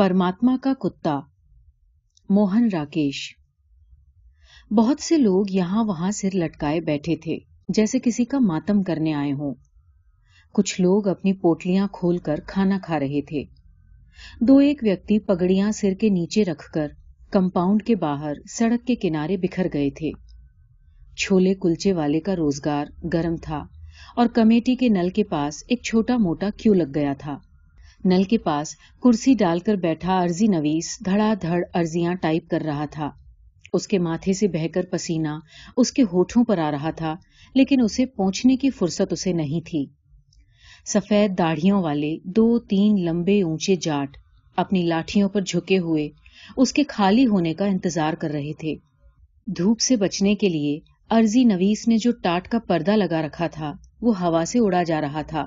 پرماتما کا کتا، موہن راکیش۔ بہت سے لوگ یہاں وہاں سر لٹکائے بیٹھے تھے، جیسے کسی کا ماتم کرنے آئے ہوں۔ کچھ لوگ اپنی پوٹلیاں کھول کر کھانا کھا رہے تھے۔ دو ایک ویکتی پگڑیاں سر کے نیچے رکھ کر کمپاؤنڈ کے باہر سڑک کے کنارے بکھر گئے تھے۔ چھولے کلچے والے کا روزگار گرم تھا اور کمیٹی کے نل کے پاس ایک چھوٹا موٹا کیوں لگ گیا تھا۔ نل کے پاس کرسی ڈال کر بیٹھا ارضی نویس، دھڑا دھڑ ارضیاں ٹائپ کر رہا تھا۔ اس کے ماتھے سے بہ کر پسینہ اس کے ہوٹھوں پر آ رہا تھا، لیکن اسے پہنچنے کی فرصت اسے نہیں تھی۔ سفید داڑھیوں والے دو تین لمبے اونچے جاٹ اپنی لاٹھیوں پر جھکے ہوئے اس کے خالی ہونے کا انتظار کر رہے تھے۔ دھوپ سے بچنے کے لیے ارضی نویس نے جو ٹاٹ کا پردہ لگا رکھا تھا، وہ ہوا سے اڑا جا رہا تھا۔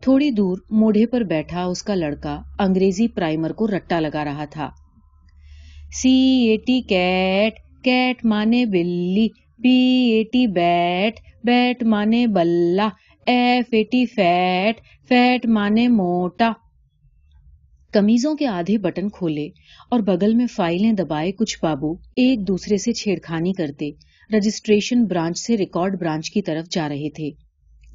تھوڑی دور موڑے پر بیٹھا اس کا لڑکا انگریزی پرائمر کو رٹا لگا رہا تھا۔ سی ایٹی کیٹ کیٹ مانے بلی، پی ایٹی بیٹ بیٹ مانے بلہ، ایف ایٹی فیٹ فیٹ مانے موٹا۔ کمیزوں کے آدھے بٹن کھولے اور بغل میں فائلیں دبائے کچھ بابو ایک دوسرے سے چھیڑخانی کرتے رجسٹریشن برانچ سے ریکارڈ برانچ کی طرف جا رہے تھے۔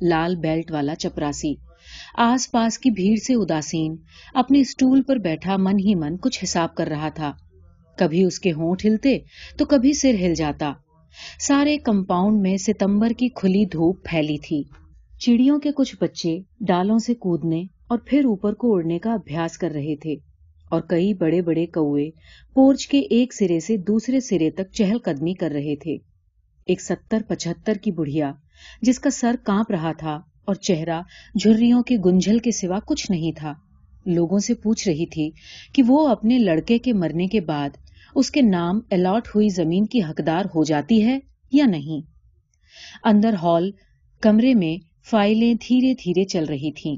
لال بیلٹ والا چپراسی۔ آس پاس کی بھیڑ سے اداسین۔ اپنے اسٹول پر بیٹھا من ہی من کچھ حساب کر رہا تھا۔ کبھی اس کے ہونٹ ہلتے تو کبھی سر ہل جاتا۔ سارے کمپاؤنڈ میں ستمبر کی کھلی دھوپ پھیلی تھی۔ چڑیوں کے کچھ بچے ڈالوں سے کودنے اور پھر اوپر کو اڑنے کا ابھیاس کر رہے تھے۔ اور کئی بڑے بڑے کوے پورچ کے ایک سرے سے دوسرے سرے تک چہل قدمی کر رہے تھے۔ ایک ستر پچہتر کی بڑھیا جس کا سر کانپ رہا تھا۔ اور چہرہ جھریوں کے گنجل کے سوا کچھ نہیں تھا۔ لوگوں سے پوچھ رہی تھی کہ وہ اپنے لڑکے کے مرنے کے بعد اس کے نام الاٹ ہوئی زمین کی حقدار ہو جاتی ہے یا نہیں۔ اندر ہال کمرے میں فائلیں دھیرے دھیرے چل رہی تھیں۔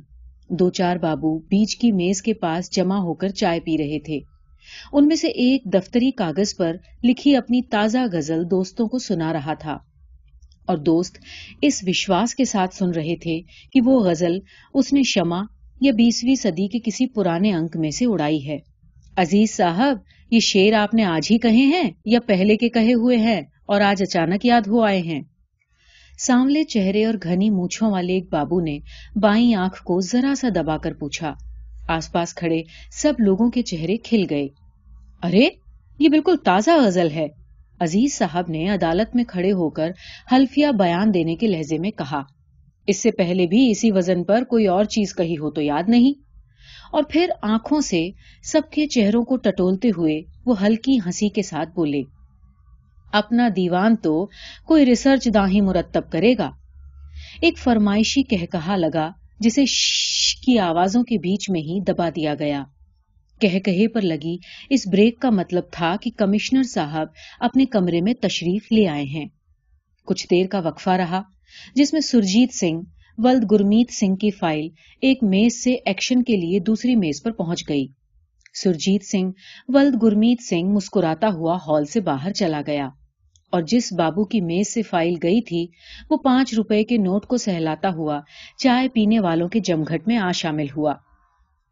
دو چار بابو بیچ کی میز کے پاس جمع ہو کر چائے پی رہے تھے۔ ان میں سے ایک دفتری کاغذ پر لکھی اپنی تازہ غزل دوستوں کو سنا رہا تھا۔ اور دوست اس وشواس کے ساتھ سن رہے تھے کہ وہ غزل اس نے شمع یا بیسویں صدی کے کسی پرانے انک میں سے اڑائی ہے۔ عزیز صاحب، یہ شیر آپ نے آج ہی کہے ہیں یا پہلے کے کہے ہوئے ہیں اور آج اچانک یاد ہو آئے ہیں؟ سانولے چہرے اور گھنی مونچھوں والے ایک بابو نے بائیں آنکھ کو ذرا سا دبا کر پوچھا۔ آس پاس کھڑے سب لوگوں کے چہرے کھل گئے۔ ارے، یہ بالکل تازہ غزل ہے۔ عزیز صاحب نے عدالت میں کھڑے ہو کر حلفیہ بیان دینے کے لہجے میں کہا، اس سے پہلے بھی اسی وزن پر کوئی اور چیز کہی ہو تو یاد نہیں؟ اور پھر آنکھوں سے سب کے چہروں کو ٹٹولتے ہوئے وہ ہلکی ہنسی کے ساتھ بولے، اپنا دیوان تو کوئی ریسرچ داہی مرتب کرے گا؟ ایک فرمائشی کہہ کہا لگا، جسے ش کی آوازوں کے بیچ میں ہی دبا دیا گیا۔ کہہ کہے پر لگی، اس بریک کا مطلب تھا کہ کمشنر صاحب اپنے کمرے میں تشریف لے آئے ہیں۔ کچھ دیر کا وقفہ رہا، جس میں سرجیت سنگھ، ولد گرمیت سنگھ کی فائل ایک میز سے ایکشن کے لیے دوسری میز پر پہنچ گئی۔ سرجیت سنگھ، ولد گرمیت سنگھ مسکراتا ہوا ہال سے باہر چلا گیا اور جس بابو کی میز سے فائل گئی تھی، وہ پانچ روپے کے نوٹ کو سہلاتا ہوا چائے پینے والوں کے جمگھٹ میں آ شامل ہوا۔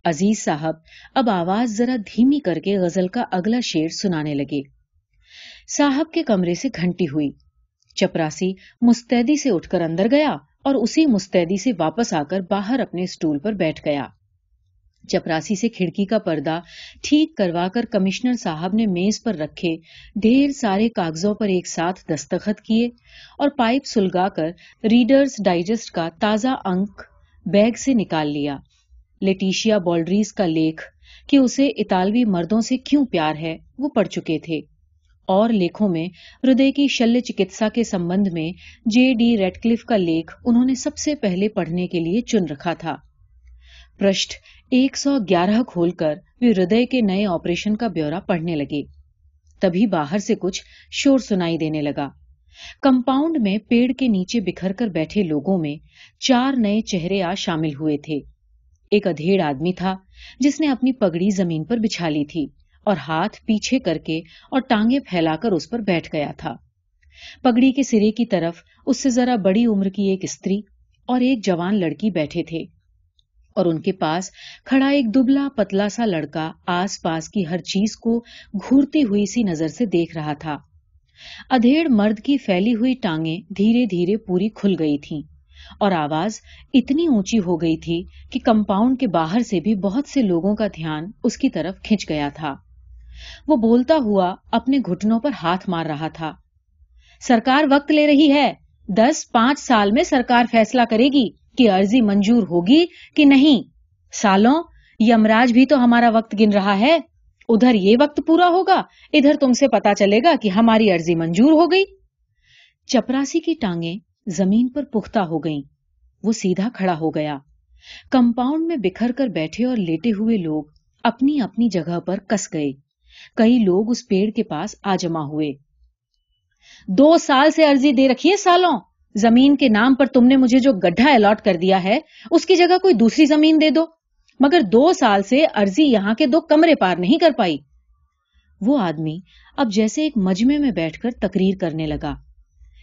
عزیز صاحب، اب آواز ذرا دھیمی کر کے غزل کا اگلا شیر سنانے لگے۔ صاحب کے کمرے سے گھنٹی ہوئی۔ چپراسی مستعدی سے اٹھ کر اندر گیا اور اسی مستعدی سے واپس آ کر باہر اپنے اسٹول پر بیٹھ گیا۔ چپراسی سے کھڑکی کا پردہ ٹھیک کروا کر کمشنر صاحب نے میز پر رکھے، ڈھیر سارے کاغذوں پر ایک ساتھ دستخط کیے اور پائپ سلگا کر ریڈرز ڈائجسٹ کا تازہ انک بیگ سے نکال لیا۔ لیٹیشیا بالڈریز کا لیکھ کہ اسے اطالوی مردوں سے کیوں پیار ہے، وہ پڑھ چکے تھے۔ اور لیکھوں میں ہردے کی شلیہ چکتسا کے سمبند میں جے ڈی ریڈ کلف کا لیکھ انہوں نے سب سے پہلے پڑھنے کے لیے چن رکھا تھا۔ پرشٹ ایک سو گیارہ کھول کر وہ ہردے کے نئے آپریشن کا بیورا پڑھنے لگے۔ تبھی باہر سے کچھ شور سنائی دینے لگا۔ کمپاؤنڈ میں پیڑ کے نیچے بکھر کر بیٹھے لوگوں میں چار نئے چہرے آ شامل ہوئے تھے۔ ایک ادھیڑ آدمی تھا جس نے اپنی پگڑی زمین پر بچھا لی تھی اور ہاتھ پیچھے کر کے اور ٹانگیں پھیلا کر اس پر بیٹھ گیا تھا۔ پگڑی کے سرے کی طرف اس سے ذرا بڑی عمر کی ایک استری اور ایک جوان لڑکی بیٹھے تھے اور ان کے پاس کھڑا ایک دبلا پتلا سا لڑکا آس پاس کی ہر چیز کو گھورتی ہوئی سی نظر سے دیکھ رہا تھا۔ ادھیڑ مرد کی پھیلی ہوئی ٹانگیں دھیرے دھیرے پوری کھل گئی تھیں۔ اور آواز اتنی اونچی ہو گئی تھی کہ کمپاؤنڈ کے باہر سے بھی بہت سے لوگوں کا دھیان اس کی طرف کھنچ گیا تھا۔ وہ بولتا ہوا اپنے گھٹنوں پر ہاتھ مار رہا تھا۔ سرکار وقت لے رہی ہے۔ دس پانچ سال میں سرکار فیصلہ کرے گی کہ عرضی منجور ہوگی کہ نہیں۔ سالوں یمراج بھی تو ہمارا وقت گن رہا ہے۔ ادھر یہ وقت پورا ہوگا، ادھر تم سے پتا چلے گا کہ ہماری عرضی منجور ہو گئی۔ چپراسی کی ٹانگیں زمین پر پختہ ہو گئیں۔ وہ سیدھا کھڑا ہو گیا۔ کمپاؤنڈ میں بکھر کر بیٹھے اور لیٹے ہوئے لوگ اپنی اپنی جگہ پر کس گئے۔ کئی لوگ اس پیڑ کے پاس آ جمع ہوئے۔ دو سال سے عرضی دے رکھی ہے سالوں۔ زمین کے نام پر تم نے مجھے جو گڈھا الاٹ کر دیا ہے، اس کی جگہ کوئی دوسری زمین دے دو۔ مگر دو سال سے عرضی یہاں کے دو کمرے پار نہیں کر پائی۔ وہ آدمی اب جیسے ایک مجمے میں بیٹھ کر تقریر کرنے لگا۔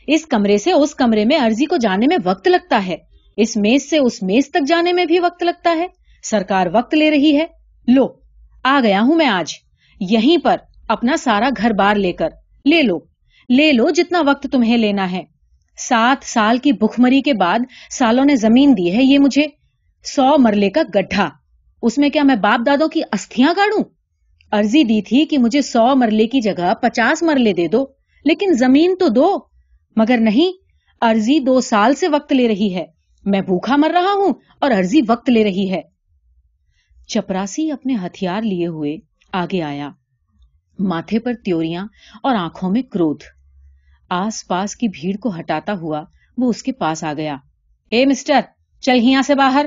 اس کمرے سے اس کمرے میں عرضی کو جانے میں وقت لگتا ہے۔ اس میز سے اس میز تک جانے میں بھی وقت لگتا ہے۔ سرکار وقت لے رہی ہے۔ لو، آ گیا ہوں میں آج۔ یہیں پر اپنا سارا گھر بار لے کر۔ لے لو۔ لے لو جتنا وقت تمہیں لینا ہے۔ سات سال کی بھکمری کے بعد سالوں نے زمین دی ہے یہ مجھے۔ سو مرلے کا گڈھا۔ اس میں کیا میں باپ دادوں کی استھیاں کاڑوں ارضی دی تھی کہ مجھے سو مرلے کی جگہ پچاس مرلے دے دو، لیکن زمین تو دو۔ مگر نہیں ارضی دو سال سے وقت لے رہی ہے۔ میں بھوکھا مر رہا ہوں اور ارضی وقت لے رہی ہے۔ چپراسی اپنے ہتھیار لیے ہوئے آگے آیا۔ ماتھے پر تیوریاں اور آنکھوں میں کرودھ آس پاس کی بھیڑ کو ہٹاتا ہوا وہ اس کے پاس آ گیا۔ اے مسٹر، چل ہیاں سے باہر۔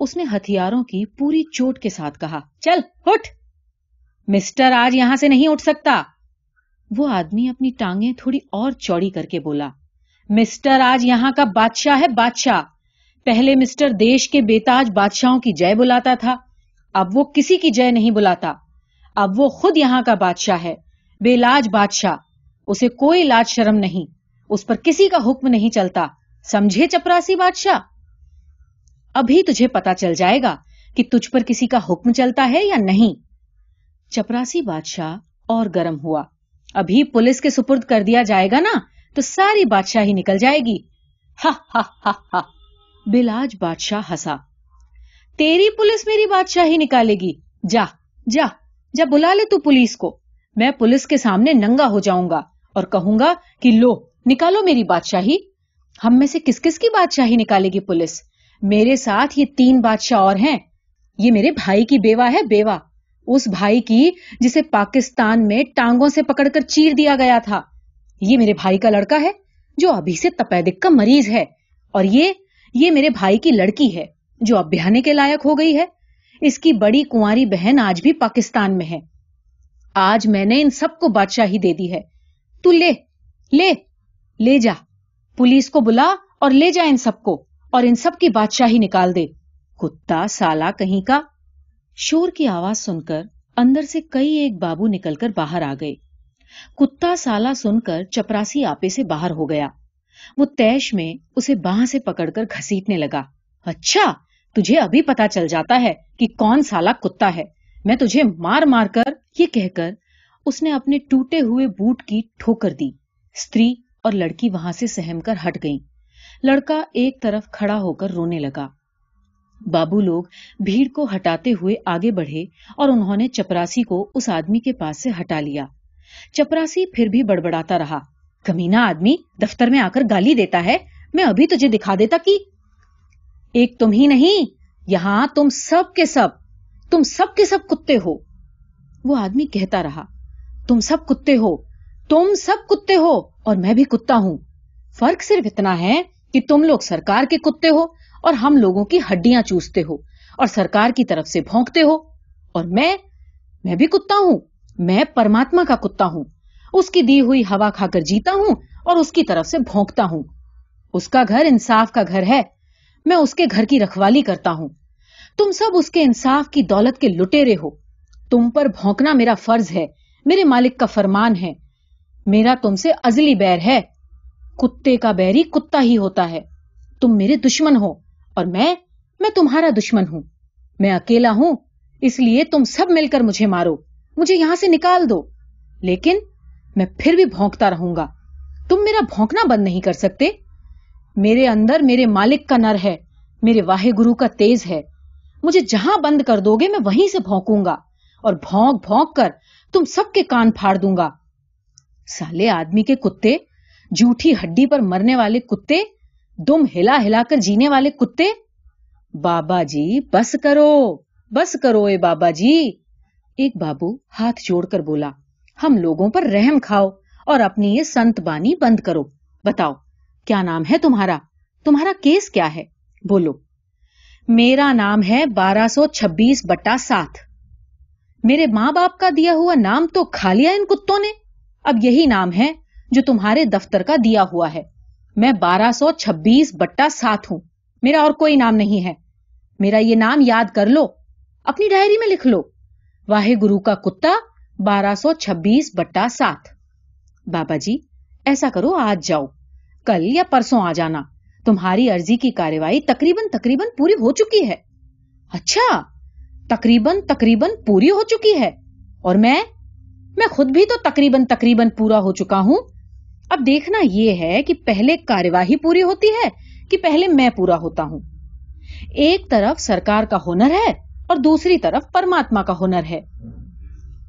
اس نے ہتھیاروں کی پوری چوٹ کے ساتھ کہا، چل، اٹھ۔ مسٹر آج یہاں سے نہیں اٹھ سکتا۔ وہ آدمی اپنی ٹانگیں تھوڑی اور چوڑی کر کے بولا، مسٹر، آج یہاں کا بادشاہ ہے، بادشاہ۔ پہلے مسٹر دیش کے بیتاج بادشاہوں کی جے بلاتا تھا، اب وہ کسی کی جے نہیں بلاتا۔ اب وہ خود یہاں کا بادشاہ ہے، بے لاج بادشاہ۔ اسے کوئی لاج شرم نہیں، اس پر کسی کا حکم نہیں چلتا۔ سمجھے چپراسی بادشاہ؟ ابھی تجھے پتا چل جائے گا کہ تجھ پر کسی کا حکم چلتا ہے یا نہیں۔ چپراسی بادشاہ اور گرم ہوا۔ ابھی پولیس کے سپرد کر دیا جائے گا نا، تو ساری بادشاہی نکل جائے گی۔ ہا ہا ہا ہا۔ بلاج بادشاہ ہسا تیری پولیس میری بادشاہی نکالے گی۔ جا جا جب بلا لے تو پولیس کو۔ میں پولیس کے سامنے ننگا ہو جاؤں گا اور کہوں گا کہ لو، نکالو میری بادشاہی۔ ہم میں سے کس کس کی بادشاہی نکالے گی پولیس؟ میرے ساتھ یہ تین بادشاہ اور ہیں۔ یہ میرے بھائی کی بیوہ ہے، بیوہ۔ اس بھائی کی جسے پاکستان میں ٹانگوں سے پکڑ کر چیر دیا گیا تھا۔ یہ میرے بھائی کا لڑکا ہے جو ابھی سے تپیدک کا مریض ہے اور یہ یہ میرے بھائی کی لڑکی ہے جو اب بہانے کے لائق ہو گئی ہے۔ اس کی بڑی کنواری بہن آج بھی پاکستان میں ہے۔ آج میں نے ان سب کو بادشاہی دے دی ہے۔ تو لے لے لے جا۔ پولیس کو بلا اور لے جا ان سب کو اور ان سب کی بادشاہی نکال دے۔ کتا سالا کہیں کا شور کی آواز سن کر اندر سے کئی ایک بابو نکل کر باہر آ گئے۔ کتا سالا سن کر چپراسی آپے سے باہر ہو گیا۔ وہ تیش میں اسے باہ سے پکڑ کر گھسیٹنے لگا۔ اچھا تجھے ابھی پتا چل جاتا ہے کہ کون سالا کتا ہے۔ میں تجھے مار مار کر یہ کہہ کر اس نے اپنے ٹوٹے ہوئے بوٹ کی ٹھوکر دی۔ استری اور لڑکی وہاں سے سہم کر ہٹ گئی لڑکا ایک طرف کھڑا ہو کر رونے لگا۔ بابو لوگ بھیڑ کو ہٹاتے ہوئے آگے بڑھے اور انہوں نے چپراسی کو اس آدمی کے پاس سے ہٹا لیا۔ چپراسی پھر بھی بڑبڑاتا رہا۔ کمینا آدمی، دفتر میں آ کر گالی دیتا ہے، میں ابھی تجھے دکھا دیتا کہ ایک تم ہی نہیں، یہاں تم سب کے سب، تم سب کے سب کتے ہو۔ وہ آدمی کہتا رہا، تم سب کتے ہو، تم سب کتے ہو اور میں بھی کتا ہوں۔ فرق صرف اتنا ہے کہ تم لوگ سرکار کے کتے ہو اور ہم لوگوں کی ہڈیاں چوستے ہو اور سرکار کی طرف سے بھونکتے ہو اور میں میں بھی کتا ہوں، میں پرماتما کا کتا ہوں، اس کی دی ہوئی ہوا کھا کر جیتا ہوں اور اس کی طرف سے بھونکتا ہوں۔ اس کا گھر انصاف کا گھر ہے، میں اس کے گھر کی رکھوالی کرتا ہوں۔ تم سب اس کے انصاف کی دولت کے لٹیرے ہو۔ تم پر بھونکنا میرا فرض ہے، میرے مالک کا فرمان ہے۔ میرا تم سے ازلی بیر ہے۔ کتے کا بیری کتا ہی ہوتا ہے۔ تم میرے دشمن ہو۔ اور میں میں تمہارا دشمن ہوں۔ میں اکیلا ہوں، اس لیے تم سب مل کر مجھے مارو۔ مجھے یہاں سے نکال دو۔ لیکن میں پھر بھی بھونکتا رہوں گا۔ تم میرا بھونکنا بند نہیں کر سکتے۔ میرے اندر میرے مالک کا نر ہے، میرے واحے گرو کا تیز ہے۔ مجھے جہاں بند کر دو گے، میں وہیں سے بھونکوں گا۔ اور بھونک بھونک کر تم سب کے کان پھاڑ دوں گا۔ سالے آدمی کے کتے، جھوٹھی ہڈی پر مرنے والے کتے دم ہلا ہلا کر جینے والے کتے؟ بابا جی بس کرو بس کرو اے بابا جی۔ ایک بابو ہاتھ جوڑ کر بولا، ہم لوگوں پر رحم کھاؤ اور اپنی یہ سنت بانی بند کرو۔ بتاؤ، کیا نام ہے تمہارا؟ تمہارا کیس کیا ہے؟ بولو۔ میرا نام ہے بارہ سو چھبیس بٹا سات میرے ماں باپ کا دیا ہوا نام تو کھا لیا ان کتوں نے؟ اب یہی نام ہے جو تمہارے دفتر کا دیا ہوا ہے۔ میں بارہ سو چھبیس بٹا سات ہوں۔ میرا اور کوئی نام نہیں ہے۔ میرا یہ نام یاد کر لو۔ اپنی ڈائری میں لکھ لو۔ واحد گرو کا کتا بارہ سو چھبیس بٹا سات۔ بابا جی ایسا کرو، آج جاؤ۔ کل یا پرسوں آ جانا۔ تمہاری عرضی کی کاروائی تقریباً تقریباً پوری ہو چکی ہے۔ اچھا تقریباً تقریباً پوری ہو چکی ہے۔ اور میں میں خود بھی تو تقریباً تقریباً پورا ہو چکا ہوں۔ اب دیکھنا یہ ہے کہ پہلے کاروائی پوری ہوتی ہے کہ پہلے میں پورا ہوتا ہوں۔ ایک طرف سرکار کا ہنر ہے اور دوسری طرف پرماتما کا ہنر ہے۔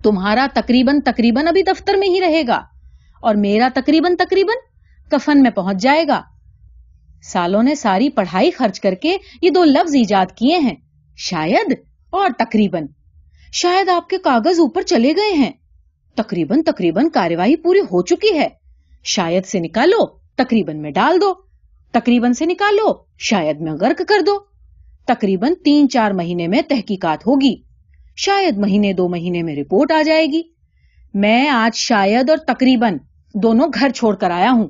تمہارا تقریباً تقریباً ابھی دفتر میں ہی رہے گا اور میرا تقریباً تقریباً کفن میں پہنچ جائے گا۔ سالوں نے ساری پڑھائی خرچ کر کے یہ دو لفظ ایجاد کیے ہیں، شاید اور تقریباً۔ شاید آپ کے کاغذ اوپر چلے گئے ہیں۔ تقریباً تقریباً کاروائی پوری ہو چکی ہے۔ شاید سے نکالو، تقریباً میں ڈال دو، تقریباً سے نکالو، شاید میں غرق کر دو۔ تقریباً تین چار مہینے میں تحقیقات ہوگی۔ شاید مہینے دو مہینے میں رپورٹ آ جائے گی۔ میں آج شاید اور تقریباً دونوں گھر چھوڑ کر آیا ہوں۔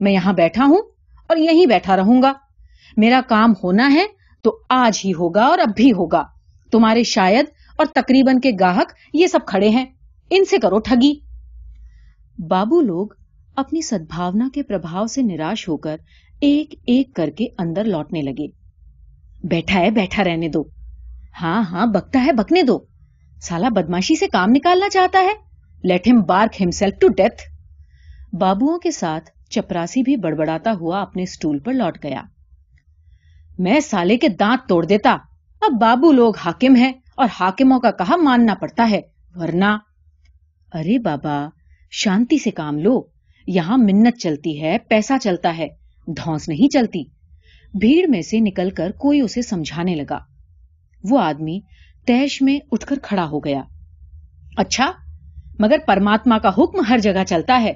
میں یہاں بیٹھا ہوں اور یہیں بیٹھا رہوں گا۔ میرا کام ہونا ہے تو آج ہی ہوگا اور اب بھی ہوگا۔ تمہارے شاید اور تقریباً کے گاہک یہ سب کھڑے ہیں۔ ان سے کرو ٹھگی۔ بابو لوگ اپنی سدبھاونا کے پربھاؤ سے نراش ہو کر ایک ایک کر کے اندر لوٹنے لگے۔ بیٹھا ہے، بیٹھا رہنے دو۔ ہاں ہاں بکتا ہے، بکنے دو۔ سالا بدماشی سے کام نکالنا چاہتا ہے۔ لیٹ ہم بارک ہمسیلف ٹو ڈیتھ بابو کے ساتھ چپراسی بھی بڑبڑاتا ہوا اپنے اسٹول پر لوٹ گیا۔ میں سالے کے دانت توڑ دیتا۔ اب بابو لوگ حاکم ہیں اور حاکموں کا کہا ماننا پڑتا ہے، ورنہ۔ ارے بابا، شانتی سے کام لو۔ یہاں منت چلتی ہے، پیسہ چلتا ہے دھوس نہیں چلتی۔ بھیڑ میں سے نکل کر کوئی اسے سمجھانے لگا۔ وہ آدمی تیش میں اٹھ کر کھڑا ہو گیا۔ اچھا مگر پرماتما کا حکم ہر جگہ چلتا ہے۔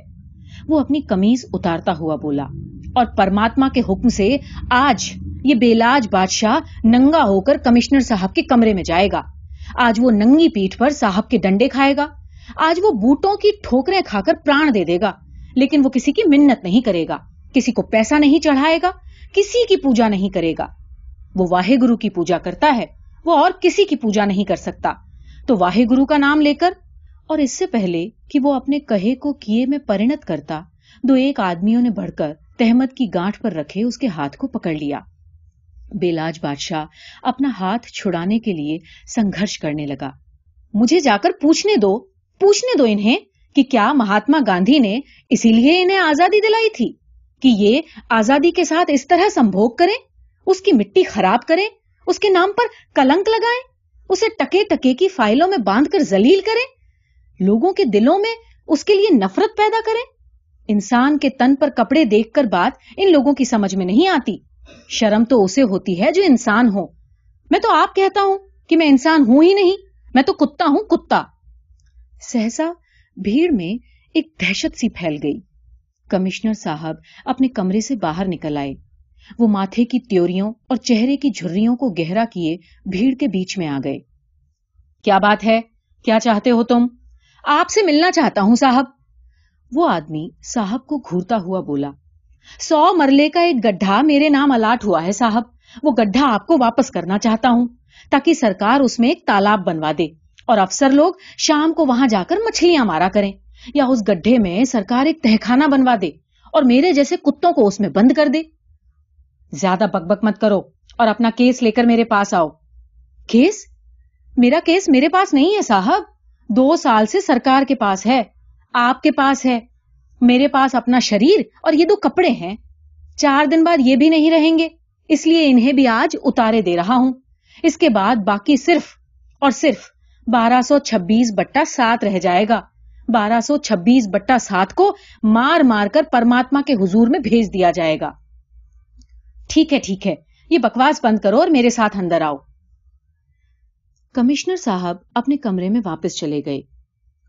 وہ اپنی کمیز اتارتا ہوا بولا۔ اور پرماتما کے حکم سے آج یہ بیلاج بادشاہ ننگا ہو کر کمشنر صاحب کے کمرے میں جائے گا۔ آج وہ ننگی پیٹ پر صاحب کے ڈنڈے کھائے گا۔ آج وہ بوٹوں کی ٹھوکریں کھا کر پران دے دے گا۔ لیکن وہ کسی کی منت نہیں کرے گا، کسی کو پیسہ نہیں چڑھائے گا، کسی کی پوجا نہیں کرے گا۔ وہ واحے گرو کی پوجا کرتا ہے، وہ اور کسی کی پوجا نہیں کر سکتا۔ تو واحے گرو کا نام لے کر، اور اس سے پہلے کہ وہ اپنے کہے کو کیے میں پرنت کرتا، دو ایک آدمیوں نے بڑھ کر تحمد کی گانٹ پر رکھے اس کے ہاتھ کو پکڑ لیا۔ بیلاج بادشاہ اپنا ہاتھ چھڑانے کے لیے سنگھرش کرنے لگا۔ مجھے جا کر پوچھنے دو پوچھنے دو انہیں۔ کہ کیا مہاتما گاندھی نے اسی لیے انہیں آزادی دلائی تھی کہ یہ آزادی کے ساتھ اس طرح سمبھوگ کریں، اس کی مٹی خراب کریں، اس کے نام پر کلنک لگائیں، اسے ٹکے ٹکے کی فائلوں میں باندھ کر زلیل کریں، لوگوں کے دلوں میں اس کے لیے نفرت پیدا کریں۔ انسان کے تن پر کپڑے دیکھ کر بات ان لوگوں کی سمجھ میں نہیں آتی۔ شرم تو اسے ہوتی ہے جو انسان ہو میں تو آپ کہتا ہوں کہ میں انسان ہوں ہی نہیں، میں تو کتا ہوں کتا۔ سہسا بھیڑ میں ایک دہشت سی پھیل گئی۔ کمشنر صاحب اپنے کمرے سے باہر نکل آئے۔ وہ ماتھے کی تیوریوں اور چہرے کی جھریوں کو گہرا کیے بھیڑ کے بیچ میں آ گئے۔ کیا بات ہے؟ کیا چاہتے ہو تم؟ آپ سے ملنا چاہتا ہوں صاحب۔ وہ آدمی صاحب کو گھورتا ہوا بولا۔ سو مرلے کا ایک گڈھا میرے نام الاٹ ہوا ہے صاحب۔ وہ گڈھا آپ کو واپس کرنا چاہتا ہوں تاکہ سرکار اس میں ایک تالاب بنوا دے۔ اور افسر لوگ شام کو وہاں جا کر مچھلیاں مارا کریں یا اس گڈھے میں سرکار ایک تہخانہ بنوا دے اور میرے جیسے کتوں کو اس میں بند کر دے۔ زیادہ بک بک مت کرو اور اپنا کیس لے کر میرے پاس آؤ۔ کیس؟ میرا کیس میرے پاس نہیں ہے صاحب۔ دو سال سے سرکار کے پاس ہے، آپ کے پاس ہے۔ میرے پاس اپنا شریر اور یہ دو کپڑے ہیں۔ چار دن بعد یہ بھی نہیں رہیں گے، اس لیے انہیں بھی آج اتارے دے رہا ہوں۔ اس کے بعد باقی صرف اور صرف بارہ سو چھبیس بٹا سات رہ جائے گا۔ بارہ سو چھبیس بٹا سات کو مار مار کر پرماتما کے حضور میں بھیج دیا جائے گا۔ ٹھیک ہے ٹھیک ہے۔ یہ بکواس بند کرو اور میرے ساتھ اندر آؤ۔ کمشنر صاحب اپنے کمرے میں واپس چلے گئے۔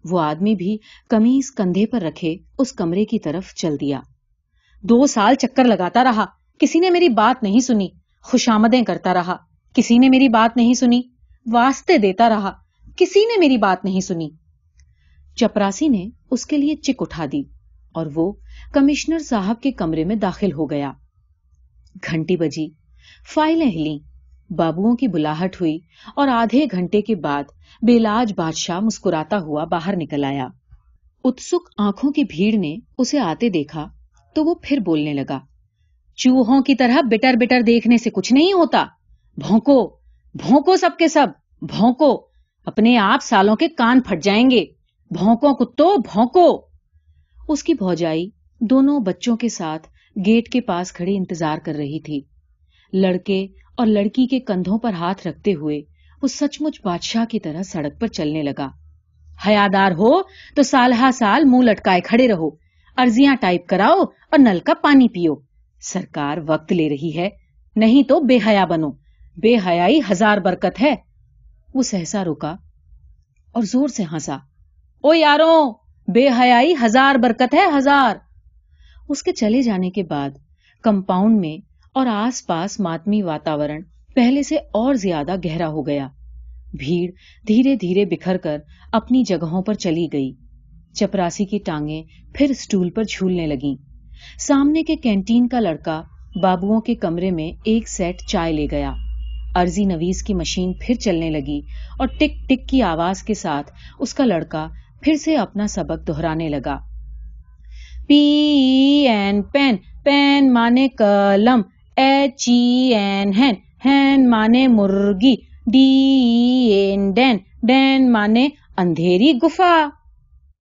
وہ آدمی بھی کمیز کندھے پر رکھے اس کمرے کی طرف چل دیا۔ دو سال چکر لگاتا رہا۔ کسی نے میری بات نہیں سنی۔ خوشامدیں کرتا رہا۔ کسی نے میری بات نہیں سنی۔ واسطے دیتا رہا۔ کسی نے میری بات نہیں سنی۔ چپراسی نے اس کے لیے چک اٹھا دی اور وہ کمشنر صاحب کے کمرے میں داخل ہو گیا۔ گھنٹی بجی، فائلیں ہلیں، بابوؤں کی بلاہٹ ہوئی اور آدھے گھنٹے کے بعد بیلاج بادشاہ مسکراتا ہوا باہر نکل آیا۔ اتسک آنکھوں کی بھیڑ نے اسے آتے دیکھا تو وہ پھر بولنے لگا۔ چوہوں کی طرح بٹر بٹر دیکھنے سے کچھ نہیں ہوتا۔ بھونکو بھونکو سب کے سب، بھونکو۔ اپنے آپ سالوں کے کان پھٹ جائیں گے۔ بھونکو کتو بھونکو اس کی بھوجائی دونوں بچوں کے ساتھ گیٹ کے پاس کھڑی انتظار کر رہی تھی۔ لڑکے اور لڑکی کے کندھوں پر ہاتھ رکھتے ہوئے وہ سچ مچ بادشاہ کی طرح سڑک پر چلنے لگا۔ حیادار ہو تو سال ہا سال منہ لٹکائے کھڑے رہو۔ ارزیاں ٹائپ کراؤ اور نل کا پانی پیو۔ سرکار وقت لے رہی ہے۔ نہیں تو بے حیا بنو۔ بے حیائی ہزار برکت ہے۔ وہ سہسا رکا اور زور سے ہنسا۔ او یاروں بے حیائی ہزار برکت ہے، ہزار۔ اس کے چلے جانے کے بعد کمپاؤنڈ میں اور آس پاس ماتمی واتاورن پہلے سے اور زیادہ گہرا ہو گیا۔ بھیڑ دھیرے دھیرے بکھر کر اپنی جگہوں پر چلی گئی۔ چپراسی کی ٹانگیں پھر اسٹول پر جھولنے لگیں۔ سامنے کے کینٹین کا لڑکا بابوؤں کے کمرے میں ایک سیٹ چائے لے گیا۔ ارضی نویز کی مشین پھر چلنے لگی اور ٹک ٹک کی آواز کے ساتھ اس کا لڑکا پھر سے اپنا سبق دہرانے لگا۔ پی این پین پین مانے کلم ایچ این ہین ہین مانے مرگی ڈی این ڈین ڈین مانے اندھیری گفا۔